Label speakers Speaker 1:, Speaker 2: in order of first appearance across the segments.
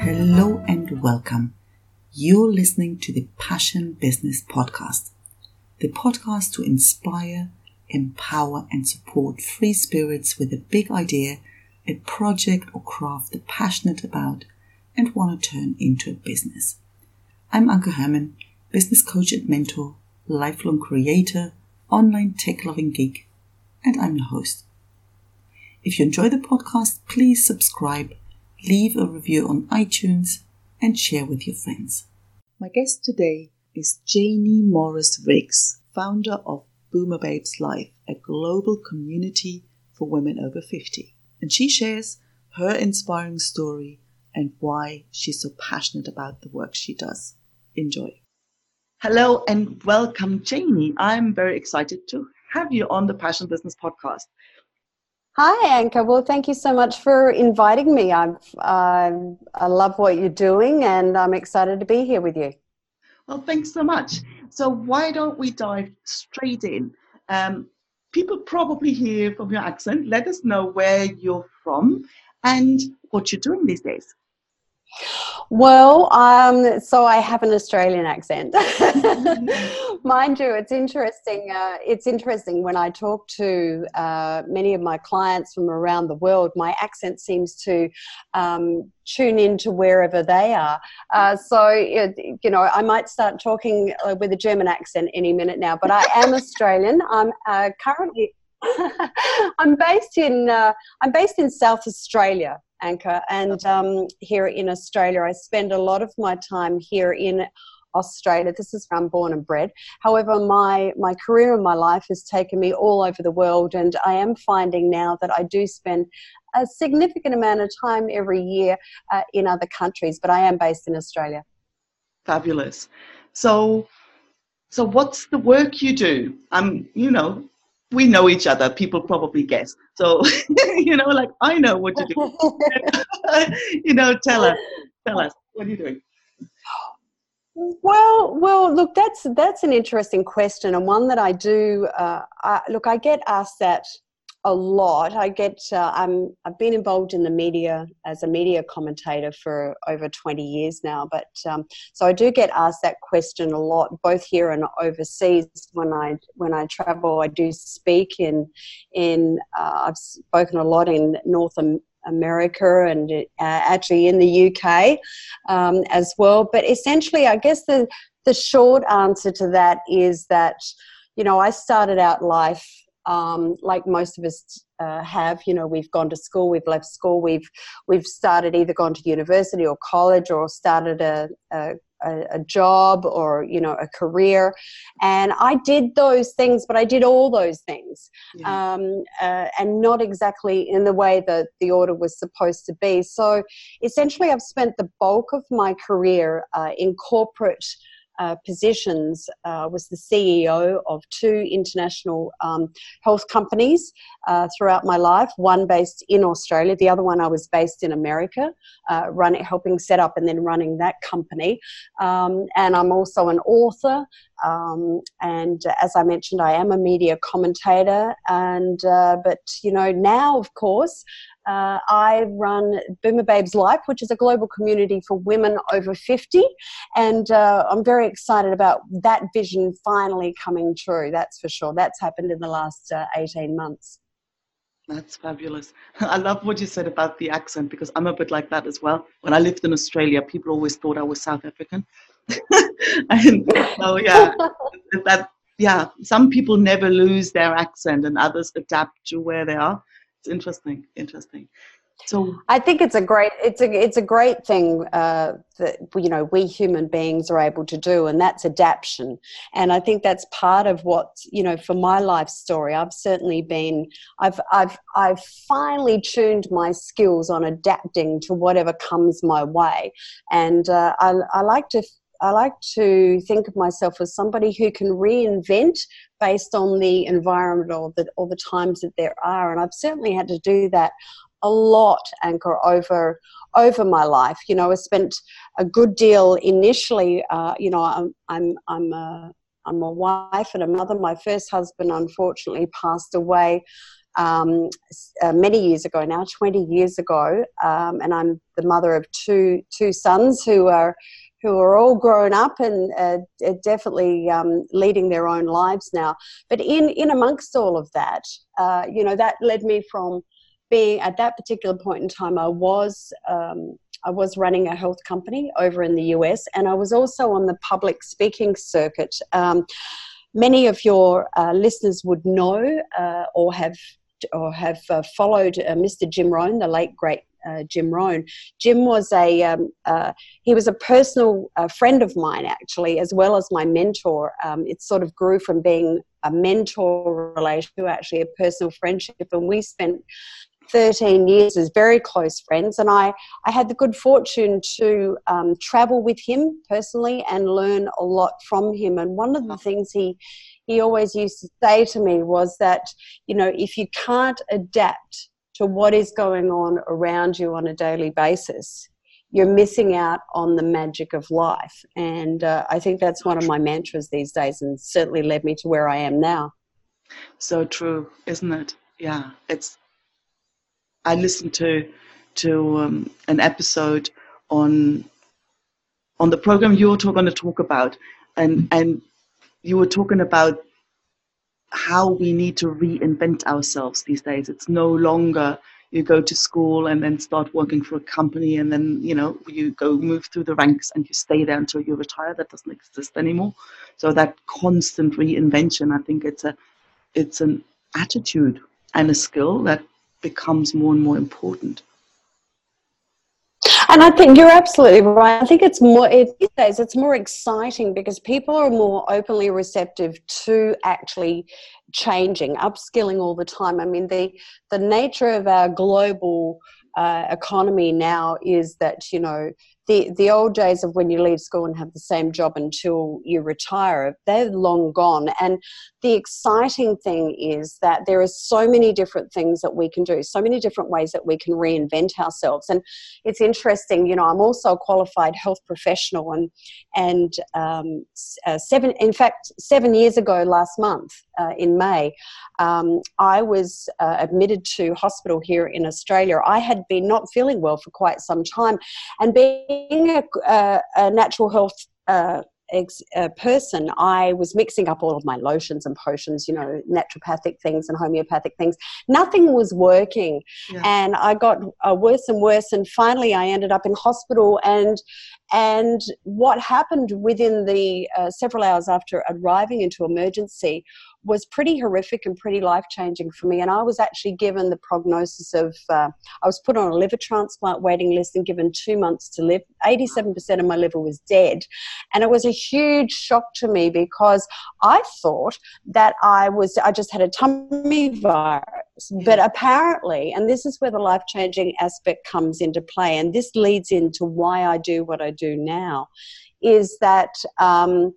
Speaker 1: Hello and welcome. You're listening to the Passion Business Podcast, the podcast to inspire, empower, and support free spirits with a big idea, a project or craft they're passionate about and want to turn into a business. I'm Anke Herman, business coach and mentor, lifelong creator, online tech loving geek, and I'm your host. If you enjoy the podcast, please subscribe, leave a review on iTunes, and share with your friends. My guest today is Jaynie Morris Riggs, founder of Boomer Babes Life, a global community for women over 50. And she shares her inspiring story and why she's so passionate about the work she does. Enjoy. Hello and welcome, Jaynie. I'm very excited to have you on the Passion Business Podcast.
Speaker 2: Hi, Anke. Well, thank you so much for inviting me. I've, uh, I love what you're doing and I'm excited to be here with you.
Speaker 1: Well, thanks so much. So, why don't we dive straight in? Um, people probably hear from your accent. Let us know where you're from and what you're doing these days.
Speaker 2: Well, um, so I have an Australian accent, mind you. It's interesting. Uh, it's interesting when I talk to uh, many of my clients from around the world. My accent seems to um, tune into wherever they are. Uh, so you know, I might start talking uh, with a German accent any minute now. But I am Australian. I'm uh, currently. I'm based in uh, I'm based in South Australia, Anke. And um, here in Australia, I spend a lot of my time here in Australia. This is where I'm born and bred. However, my, my career and my life has taken me all over the world, and I am finding now that I do spend a significant amount of time every year uh, in other countries, but I am based in Australia.
Speaker 1: Fabulous. So, so what's the work you do? I'm, you know, we know each other. People probably guess. So, you know, like I know what to do. you know, tell us, tell us, what are you doing?
Speaker 2: Well, well, look, that's that's an interesting question, and one that I do. Uh, I, look, I get asked that a lot. I get uh, I'm I've been involved in the media as a media commentator for over 20 years now, but um, so I do get asked that question a lot, both here and overseas. When I when I travel, I do speak in in uh, I've spoken a lot in North America and uh, actually in the UK um, as well. But essentially, I guess the the short answer to that is that you know I started out life um, like most of us uh, have. You know, we've gone to school, we've left school, we've we've started either gone to university or college or started a, a a, job or you know a career and i did those things but i did all those things yeah. um, uh, and not exactly in the way that the order was supposed to be so essentially i've spent the bulk of my career uh, in corporate uh, positions uh, was the CEO of two international um, health companies uh, throughout my life. One based in Australia, the other one I was based in America, uh, running, helping set up and then running that company. Um, and I'm also an author. Um, and as I mentioned, I am a media commentator. And uh, but you know now, of course, uh, I run Boomer Babes Life, which is a global community for women over 50. And uh, I'm very excited about that vision finally coming true, that's for sure. That's happened in the last uh, 18 months.
Speaker 1: That's fabulous. I love what you said about the accent because I'm a bit like that as well. When I lived in Australia, people always thought I was South African. and so, yeah, that, yeah, some people never lose their accent and others adapt to where they are. It's interesting interesting.
Speaker 2: So i think it's a great it's a it's a great thing uh, that you know we human beings are able to do and that's adaptation. And i think that's part of what you know for my life story i've certainly been i've i've i've finally tuned my skills on adapting to whatever comes my way. And uh, I, I like to I like to think of myself as somebody who can reinvent based on the environment or the, or the times that there are. And I've certainly had to do that a lot, Anke, over over my life. You know, I spent a good deal initially. Uh, you know, I'm I'm I'm a I'm a wife and a mother. My first husband unfortunately passed away um, uh, many years ago now, 20 years ago, um, and I'm the mother of two two sons who are who are all grown up and uh, definitely um, leading their own lives now. But in in amongst all of that, uh, you know, that led me from being at that particular point in time, I was um, I was running a health company over in the US, and I was also on the public speaking circuit. Um, many of your uh, listeners would know uh, or have or have uh, followed uh, Mr. Jim Rohn, the late great uh, Jim Rohn. Jim was a um, uh, he was a personal uh, friend of mine actually, as well as my mentor. Um, it sort of grew from being a mentor relation to actually a personal friendship, and we spent 13 years as very close friends and I, I had the good fortune to um, travel with him personally and learn a lot from him and one of the things he he always used to say to me was that you know if you can't adapt to what is going on around you on a daily basis you're missing out on the magic of life. And uh, i think that's one of my mantras these days and certainly led me to where i am now.
Speaker 1: So true isn't it? Yeah it's I listened to to um, an episode on on the program you were going to talk about, and and you were talking about how we need to reinvent ourselves these days. It's no longer you go to school and then start working for a company and then you know you go move through the ranks and you stay there until you retire that doesn't exist anymore so that constant reinvention i think it's a it's an attitude and a skill that becomes more and more important.
Speaker 2: And I think you're absolutely right. I think it's more it, days it's more exciting because people are more openly receptive to actually changing, upskilling all the time. I mean, the the nature of our global uh, economy now is that you know the the old days of when you leave school and have the same job until you retire they're long gone. And the exciting thing is that there are so many different things that we can do so many different ways that we can reinvent ourselves. And it's interesting you know i'm also a qualified health professional and and um, uh, seven in fact seven years ago last month uh, in may um, i was uh, admitted to hospital here in australia. I had been not feeling well for quite some time and being being a, a, a natural health uh, ex, uh, person, I was mixing up all of my lotions and potions, you know, naturopathic things and homeopathic things. Nothing was working, yeah. and I got uh, worse and worse. And finally, I ended up in hospital. And and what happened within the uh, several hours after arriving into emergency was pretty horrific and pretty life changing for me. And I was actually given the prognosis of, uh, I was put on a liver transplant waiting list and given two months to live. 87% of my liver was dead. And it was a huge shock to me because I thought that I was, I just had a tummy virus. But apparently, and this is where the life changing aspect comes into play, and this leads into why I do what I do now, is that. Um,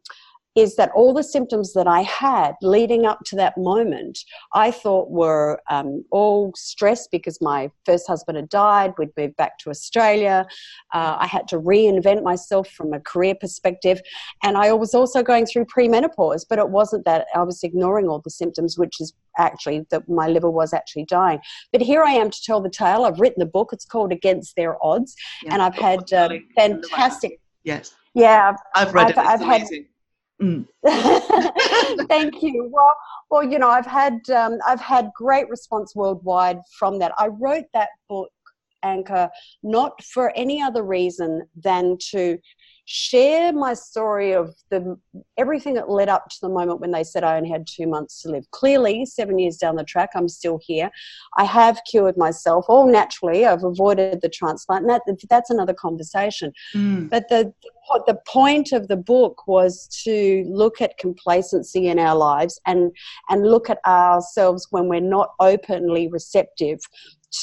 Speaker 2: is that all the symptoms that I had leading up to that moment, I thought were um, all stress because my first husband had died. We'd moved back to Australia. Uh, I had to reinvent myself from a career perspective. And I was also going through premenopause, but it wasn't that I was ignoring all the symptoms, which is actually that my liver was actually dying. But here I am to tell the tale. I've written the book. It's called Against Their Odds. Yeah, and I've had uh, fantastic.
Speaker 1: Yes.
Speaker 2: Yeah.
Speaker 1: I've, I've read I've, it. It's I've amazing. Had,
Speaker 2: Mm. Thank you. Well, well, you know, I've had um, I've had great response worldwide from that. I wrote that book, Anke, not for any other reason than to share my story of the everything that led up to the moment when they said I only had two months to live. Clearly, seven years down the track, I'm still here. I have cured myself all naturally. I've avoided the transplant, and that, that's another conversation. Mm. But the the point of the book was to look at complacency in our lives and and look at ourselves when we're not openly receptive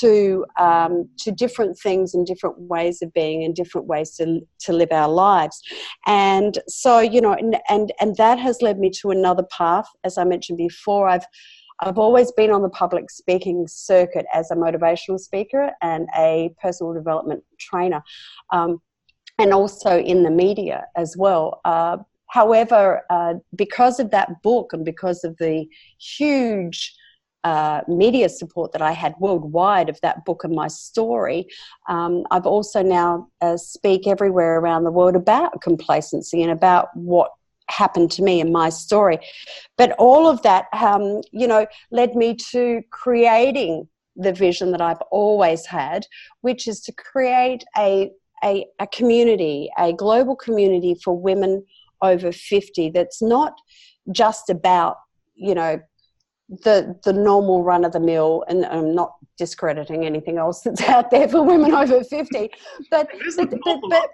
Speaker 2: to um, to different things and different ways of being and different ways to to live our lives and so you know and and, and that has led me to another path as i mentioned before i've I've always been on the public speaking circuit as a motivational speaker and a personal development trainer, um, and also in the media as well. Uh, however, uh, because of that book and because of the huge uh, media support that I had worldwide of that book and my story, um, I've also now uh, speak everywhere around the world about complacency and about what happened to me and my story. But all of that, um, you know, led me to creating the vision that I've always had, which is to create a, a, a community, a global community for women over 50 that's not just about, you know, the the normal run of the mill and I'm not discrediting anything else that's out there for women over 50 but but, but, but,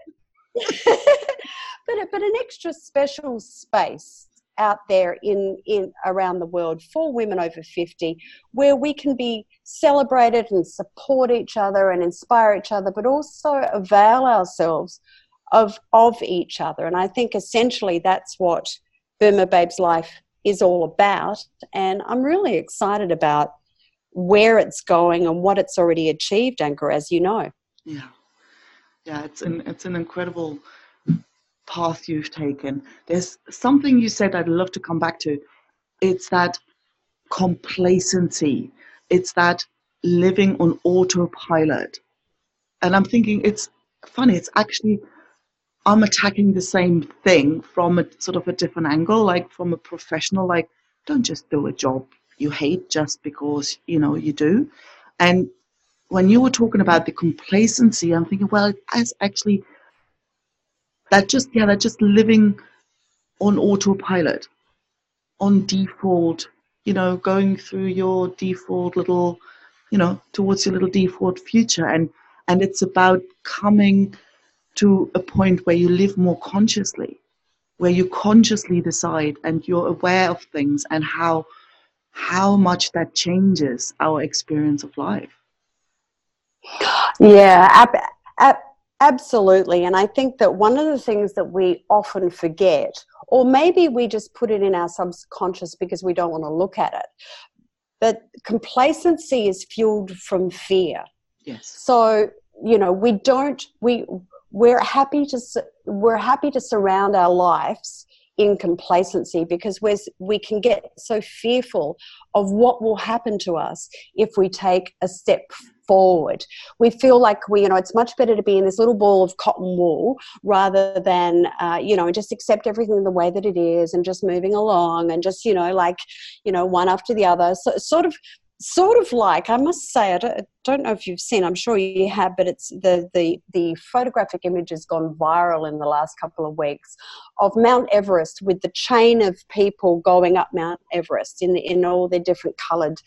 Speaker 2: but, but an extra special space out there in, in around the world for women over 50 where we can be celebrated and support each other and inspire each other but also avail ourselves of of each other. And i think essentially that's what boomer babes life is all about and i'm really excited about where it's going and what it's already achieved Anke as you know
Speaker 1: yeah yeah it's an it's an incredible path you've taken. There's something you said I'd love to come back to. It's that complacency, it's that living on autopilot. And I'm thinking it's funny, it's actually, I'm attacking the same thing from a sort of a different angle, like from a professional, like, don't just do a job you hate just because, you know, you do. And when you were talking about the complacency, I'm thinking, well, it's actually that just yeah that just living on autopilot on default you know going through your default little you know towards your little default future and and it's about coming to a point where you live more consciously where you consciously decide and you're aware of things and how how much that changes our experience of life
Speaker 2: yeah ab- ab- Absolutely. And I think that one of the things that we often forget, or maybe we just put it in our subconscious because we don't want to look at it, but complacency is fueled from fear.
Speaker 1: Yes.
Speaker 2: So, you know, we don't, we, we're happy to, we're happy to surround our lives in complacency because we're, we can get so fearful of what will happen to us if we take a step forward. We feel like we, you know, it's much better to be in this little ball of cotton wool rather than, uh, you know, just accept everything the way that it is and just moving along and just, you know, like, you know, one after the other. So sort of sort of like I must say I don't, I don't, know if you've seen I'm sure you have but it's the the the photographic image has gone viral in the last couple of weeks of Mount Everest with the chain of people going up Mount Everest in the, in all their different colored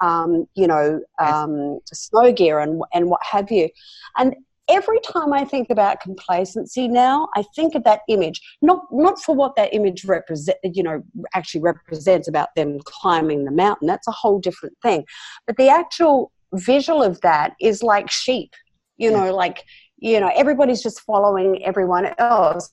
Speaker 2: um, you know um, snow gear and and what have you. And every time I think about complacency now, I think of that image, not not for what that image represent, you know, actually represents about them climbing the mountain. That's a whole different thing. But the actual visual of that is like sheep, you know, like you know, everybody's just following everyone else,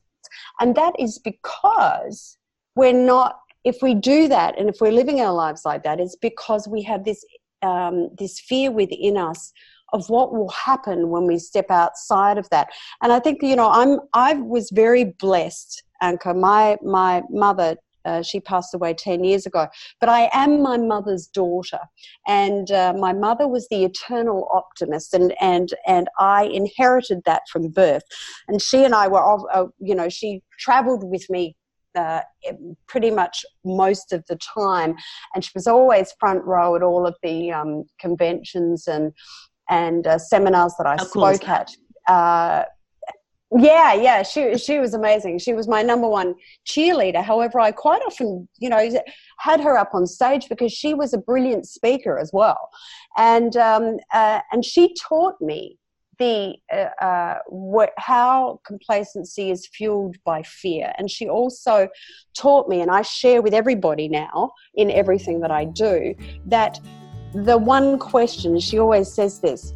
Speaker 2: and that is because we're not. If we do that, and if we're living our lives like that, it's because we have this um, this fear within us of what will happen when we step outside of that. And I think you know I'm I was very blessed, Anke. My my mother. Uh, she passed away 10 years ago. But I am my mother's daughter. And uh, my mother was the eternal optimist, and, and, and I inherited that from birth. And she and I were, uh, you know, she traveled with me uh, pretty much most of the time. And she was always front row at all of the um, conventions and and uh, seminars that I spoke at. Uh, yeah, yeah, she she was amazing. She was my number one cheerleader. However, I quite often, you know, had her up on stage because she was a brilliant speaker as well, and um, uh, and she taught me the uh, uh, what, how complacency is fueled by fear and she also taught me and i share with everybody now in everything that i do that the one question, she always says this.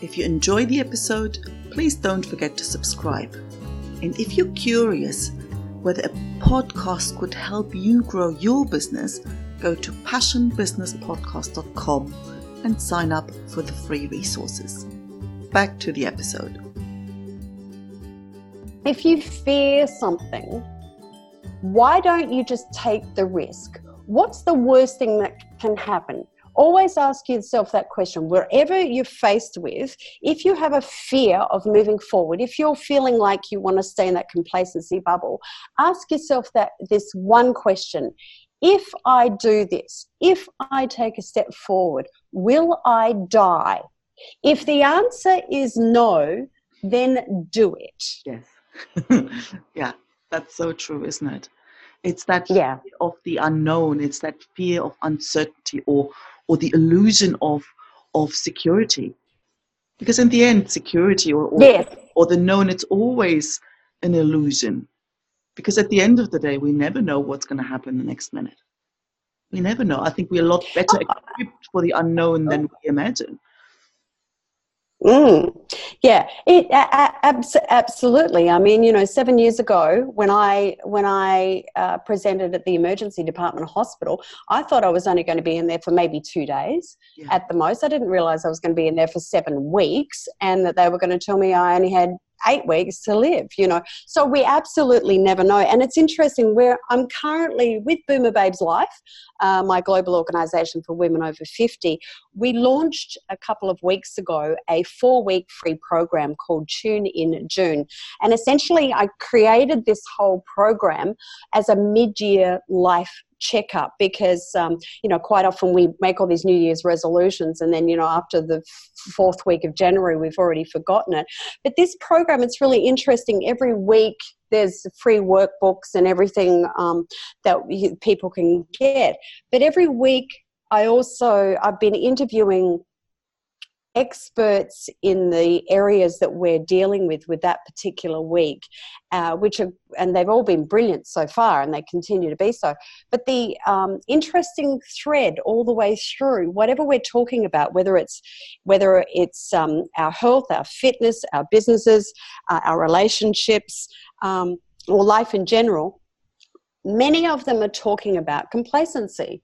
Speaker 1: If you enjoy the episode, please don't forget to subscribe. And if you're curious whether a podcast could help you grow your business, go to passionbusinesspodcast.com and sign up for the free resources. Back to the episode.
Speaker 2: if you fear something, why don't you just take the risk? What's the worst thing that can happen? Always ask yourself that question wherever you're faced with. If you have a fear of moving forward, if you're feeling like you want to stay in that complacency bubble, ask yourself that this one question if I do this, if I take a step forward, will I die? If the answer is no, then do it.
Speaker 1: Yes. yeah, that's so true, isn't it? It's that yeah. fear of the unknown, it's that fear of uncertainty or or the illusion of of security. Because in the end, security or or, yes. or the known, it's always an illusion. Because at the end of the day, we never know what's going to happen the next minute. We never know. I think we're a lot better oh. equipped for the unknown than we imagine.
Speaker 2: Mm. Yeah, it abs- absolutely. I mean, you know, seven years ago when I when I uh, presented at the emergency department hospital, I thought I was only going to be in there for maybe two days yeah. at the most. I didn't realize I was going to be in there for seven weeks, and that they were going to tell me I only had eight weeks to live, you know. So we absolutely never know. And it's interesting where I'm currently with Boomer Babes Life, uh, my global organization for women over 50. We launched a couple of weeks ago a four week free program called Tune in June. And essentially, I created this whole program as a mid year life checkup because um, you know quite often we make all these new year's resolutions and then you know after the fourth week of january we've already forgotten it. But this program it's really interesting. Every week there's free workbooks and everything um, that people can get. But every week i also i've been interviewing experts in the areas that we're dealing with with that particular week, uh, which are, and they've all been brilliant so far, and they continue to be so. But the um, interesting thread all the way through, whatever we're talking about, whether it's whether it's um, our health, our fitness, our businesses, uh, our relationships, um, or life in general, many of them are talking about complacency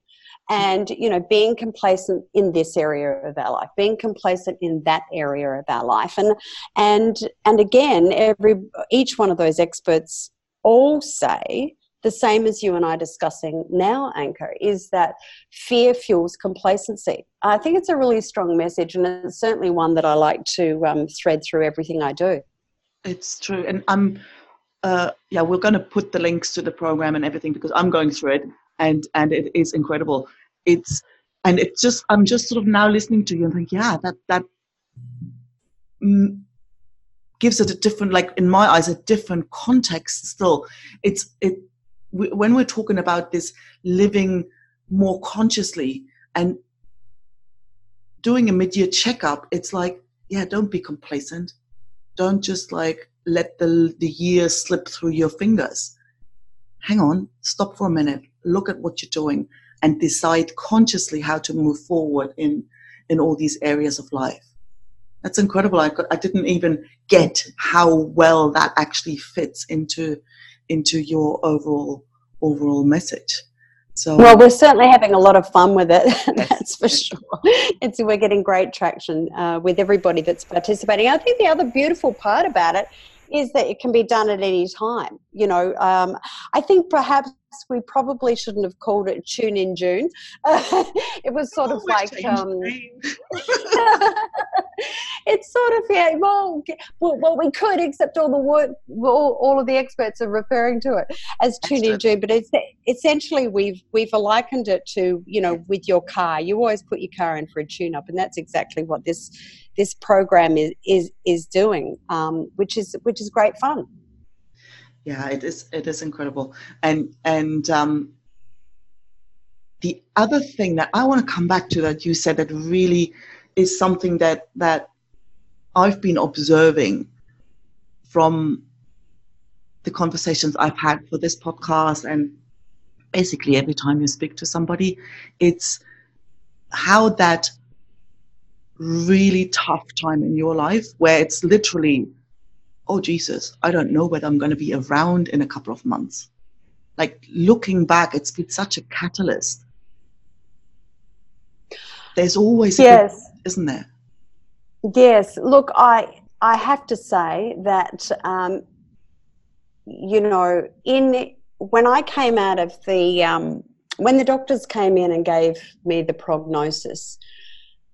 Speaker 2: and you know being complacent in this area of our life being complacent in that area of our life and and and again every each one of those experts all say the same as you and I discussing now, Anke, is that fear fuels complacency. I think it's a really strong message, and it's certainly one that I like to um, thread through everything I do.
Speaker 1: It's true, and I'm, uh, yeah, we're going to put the links to the program and everything because I'm going through it, and and it is incredible. It's and it's just i'm just sort of now listening to you and think yeah that that mm, gives it a different like in my eyes a different context still. It's it when we're talking about this living more consciously and doing a mid-year checkup it's like yeah don't be complacent. Don't just like let the the year slip through your fingers hang on stop for a minute look at what you're doing and decide consciously how to move forward in in all these areas of life. That's incredible. I, I didn't even get how well that actually fits into into your overall overall message. So
Speaker 2: well we're certainly having a lot of fun with it that's for sure. It's we're getting great traction uh, with everybody that's participating. I think the other beautiful part about it is that it can be done at any time. You know, um, I think perhaps we probably shouldn't have called it Tune in June. it was sort of like um, it's sort of yeah. Well, well, well, we could, except all the work, all, all of the experts are referring to it as Tune in June. But it's essentially we've we've likened it to you know with your car. You always put your car in for a tune up, and that's exactly what this this program is is is doing, um, which is which is great fun.
Speaker 1: Yeah, it is it is incredible, and and um, the other thing that I want to come back to that you said that really is something that that I've been observing from the conversations I've had for this podcast and basically every time you speak to somebody, it's how that really tough time in your life where it's literally, oh Jesus, I don't know whether I'm going to be around in a couple of months. Like looking back, it's been such a catalyst. There's always yes, good, isn't there?
Speaker 2: Yes. Look, I I have to say that um, you know, in when I came out of the um, when the doctors came in and gave me the prognosis,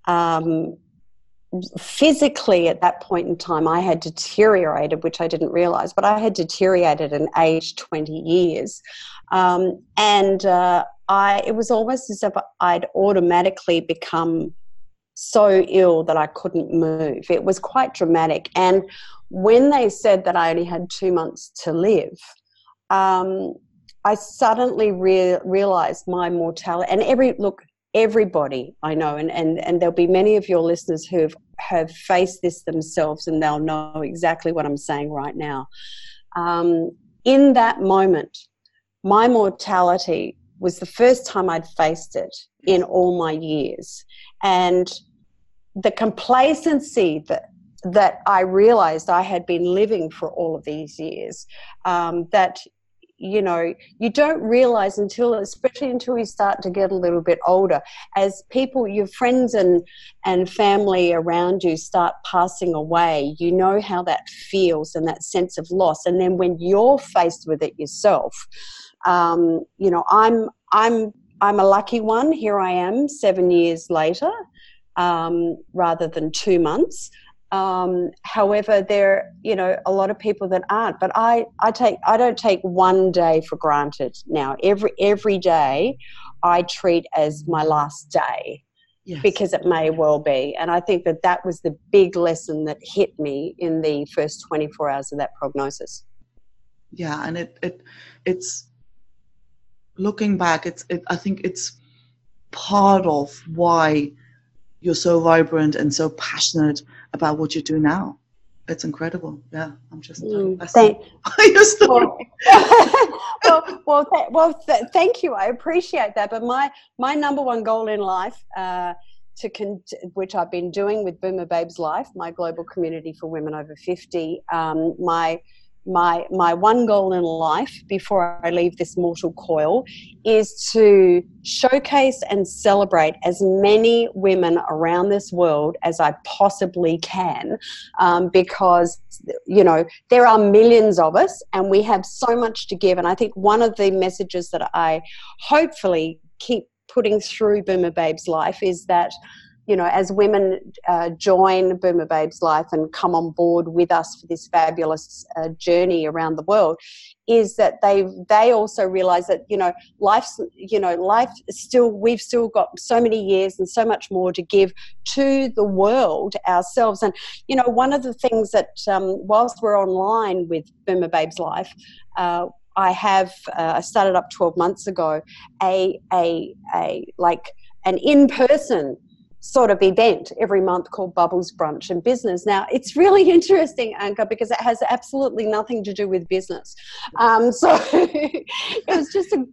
Speaker 2: um, physically at that point in time, I had deteriorated, which I didn't realize, but I had deteriorated and aged 20 years. Um, and uh, I, it was almost as if I'd automatically become so ill that I couldn't move. It was quite dramatic. And when they said that I only had two months to live, um, I suddenly re- realized my mortality. And every look, everybody I know, and, and, and there'll be many of your listeners who have, faced this themselves, and they'll know exactly what I'm saying right now. Um, in that moment, my mortality was the first time I'd faced it in all my years. And the complacency that that I realized I had been living for all of these years, um, that you know you don't realize until especially until you start to get a little bit older as people your friends and and family around you start passing away you know how that feels and that sense of loss. And then when you're faced with it yourself um, you know i'm i'm i'm a lucky one. Here i am seven years later um, rather than two months um, however, there, you know, a lot of people that aren't. But I, I take, I don't take one day for granted now. Every every day, I treat as my last day. Yes. Because it may well be. And I think that that was the big lesson that hit me in the first 24 hours of that prognosis.
Speaker 1: Yeah, and it, it it's looking back, it's it, I think it's part of why you're so vibrant and so passionate about what you do now. It's incredible. Yeah, I'm just mm, thank, your story.
Speaker 2: well, well, th- well th- thank you. I appreciate that. But my my number one goal in life, uh, to con- which I've been doing with Boomer Babes Life, my global community for women over fifty. Um, my my my one goal in life before I leave this mortal coil is to showcase and celebrate as many women around this world as I possibly can, um, because you know there are millions of us and we have so much to give. And I think one of the messages that I hopefully keep putting through Boomer Babes Life is that you know, as women uh, join Boomer Babes Life and come on board with us for this fabulous uh, journey around the world, is that they they also realize that you know life's you know life still we've still got so many years and so much more to give to the world ourselves. And you know, one of the things that um, whilst we're online with Boomer Babes Life. Uh, I have uh, I started up 12 months ago a a a like an in-person sort of event every month called Bubbles Brunch and Business. Now, it's really interesting, Anke, because it has absolutely nothing to do with business. Um, so it was just a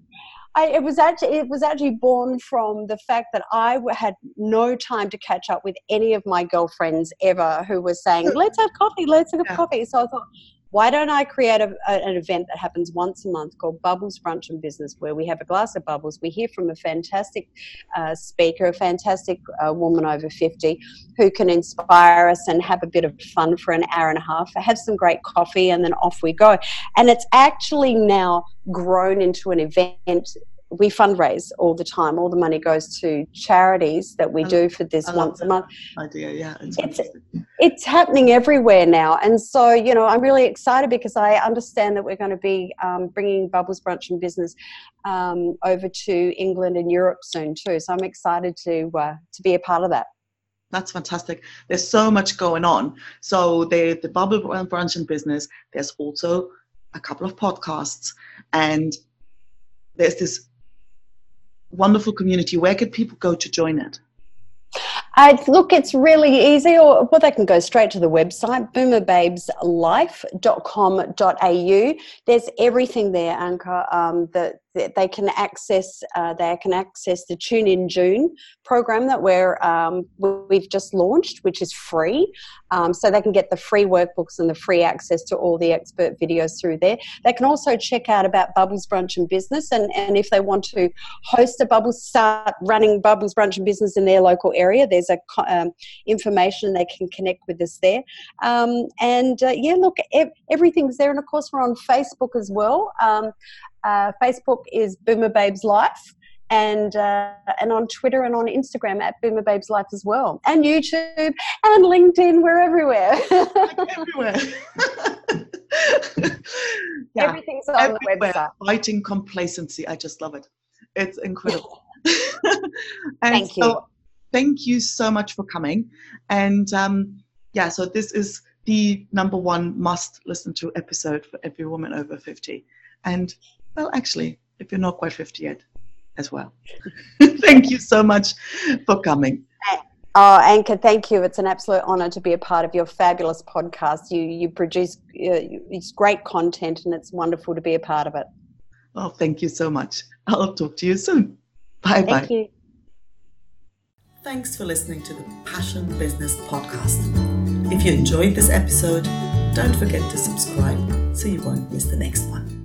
Speaker 2: I, it was actually it was actually born from the fact that I had no time to catch up with any of my girlfriends ever who were saying, "Let's have coffee, let's have yeah. coffee." So I thought, why don't I create a, a, an event that happens once a month called Bubbles Brunch and Business, where we have a glass of bubbles, we hear from a fantastic uh, speaker, a fantastic uh, woman over 50 who can inspire us and have a bit of fun for an hour and a half, have some great coffee, and then off we go. And it's actually now grown into an event we fundraise all the time. All the money goes to charities that we do for this once a month.
Speaker 1: Idea, yeah,
Speaker 2: it's, it's, it's happening everywhere now, and so you know I'm really excited because I understand that we're going to be um, bringing Bubbles Brunch and Business um, over to England and Europe soon too. So I'm excited to uh, to be a part of that.
Speaker 1: That's fantastic. There's so much going on. So the the Bubble Brunch and Business. There's also a couple of podcasts and there's this wonderful community. Where could people go to join it?
Speaker 2: Uh, look, it's really easy, or well, they can go straight to the website, boomerbabeslife.com.au. There's everything there, Anke, um, that they can access uh, they can access the tune in june program that we're um, we've just launched which is free um, so they can get the free workbooks and the free access to all the expert videos through there they can also check out about bubbles brunch and business and, and if they want to host a bubbles start running bubbles brunch and business in their local area there's a um, information they can connect with us there. Um, and uh, yeah, look, ev- everything's there. And of course, we're on Facebook as well. Uh, Facebook is Boomer Babes Life and uh, and on Twitter and on Instagram at Boomer Babes Life as well, and YouTube and LinkedIn. We're everywhere. everywhere. yeah. Everything's on everywhere. the website.
Speaker 1: Fighting complacency. I just love it. It's incredible.
Speaker 2: thank you. So,
Speaker 1: thank you so much for coming. And um, yeah, so this is the number one must listen to episode for every woman over 50. And well, actually, if you're not quite 50 yet, as well. thank you so much for coming.
Speaker 2: Oh, Anke, thank you. It's an absolute honour to be a part of your fabulous podcast. You you produce uh, it's great content, and it's wonderful to be a part of it.
Speaker 1: Oh, thank you so much. I'll talk to you soon. Bye bye.
Speaker 2: Thank you.
Speaker 1: Thanks for listening to the Passion Business Podcast. If you enjoyed this episode, don't forget to subscribe so you won't miss the next one.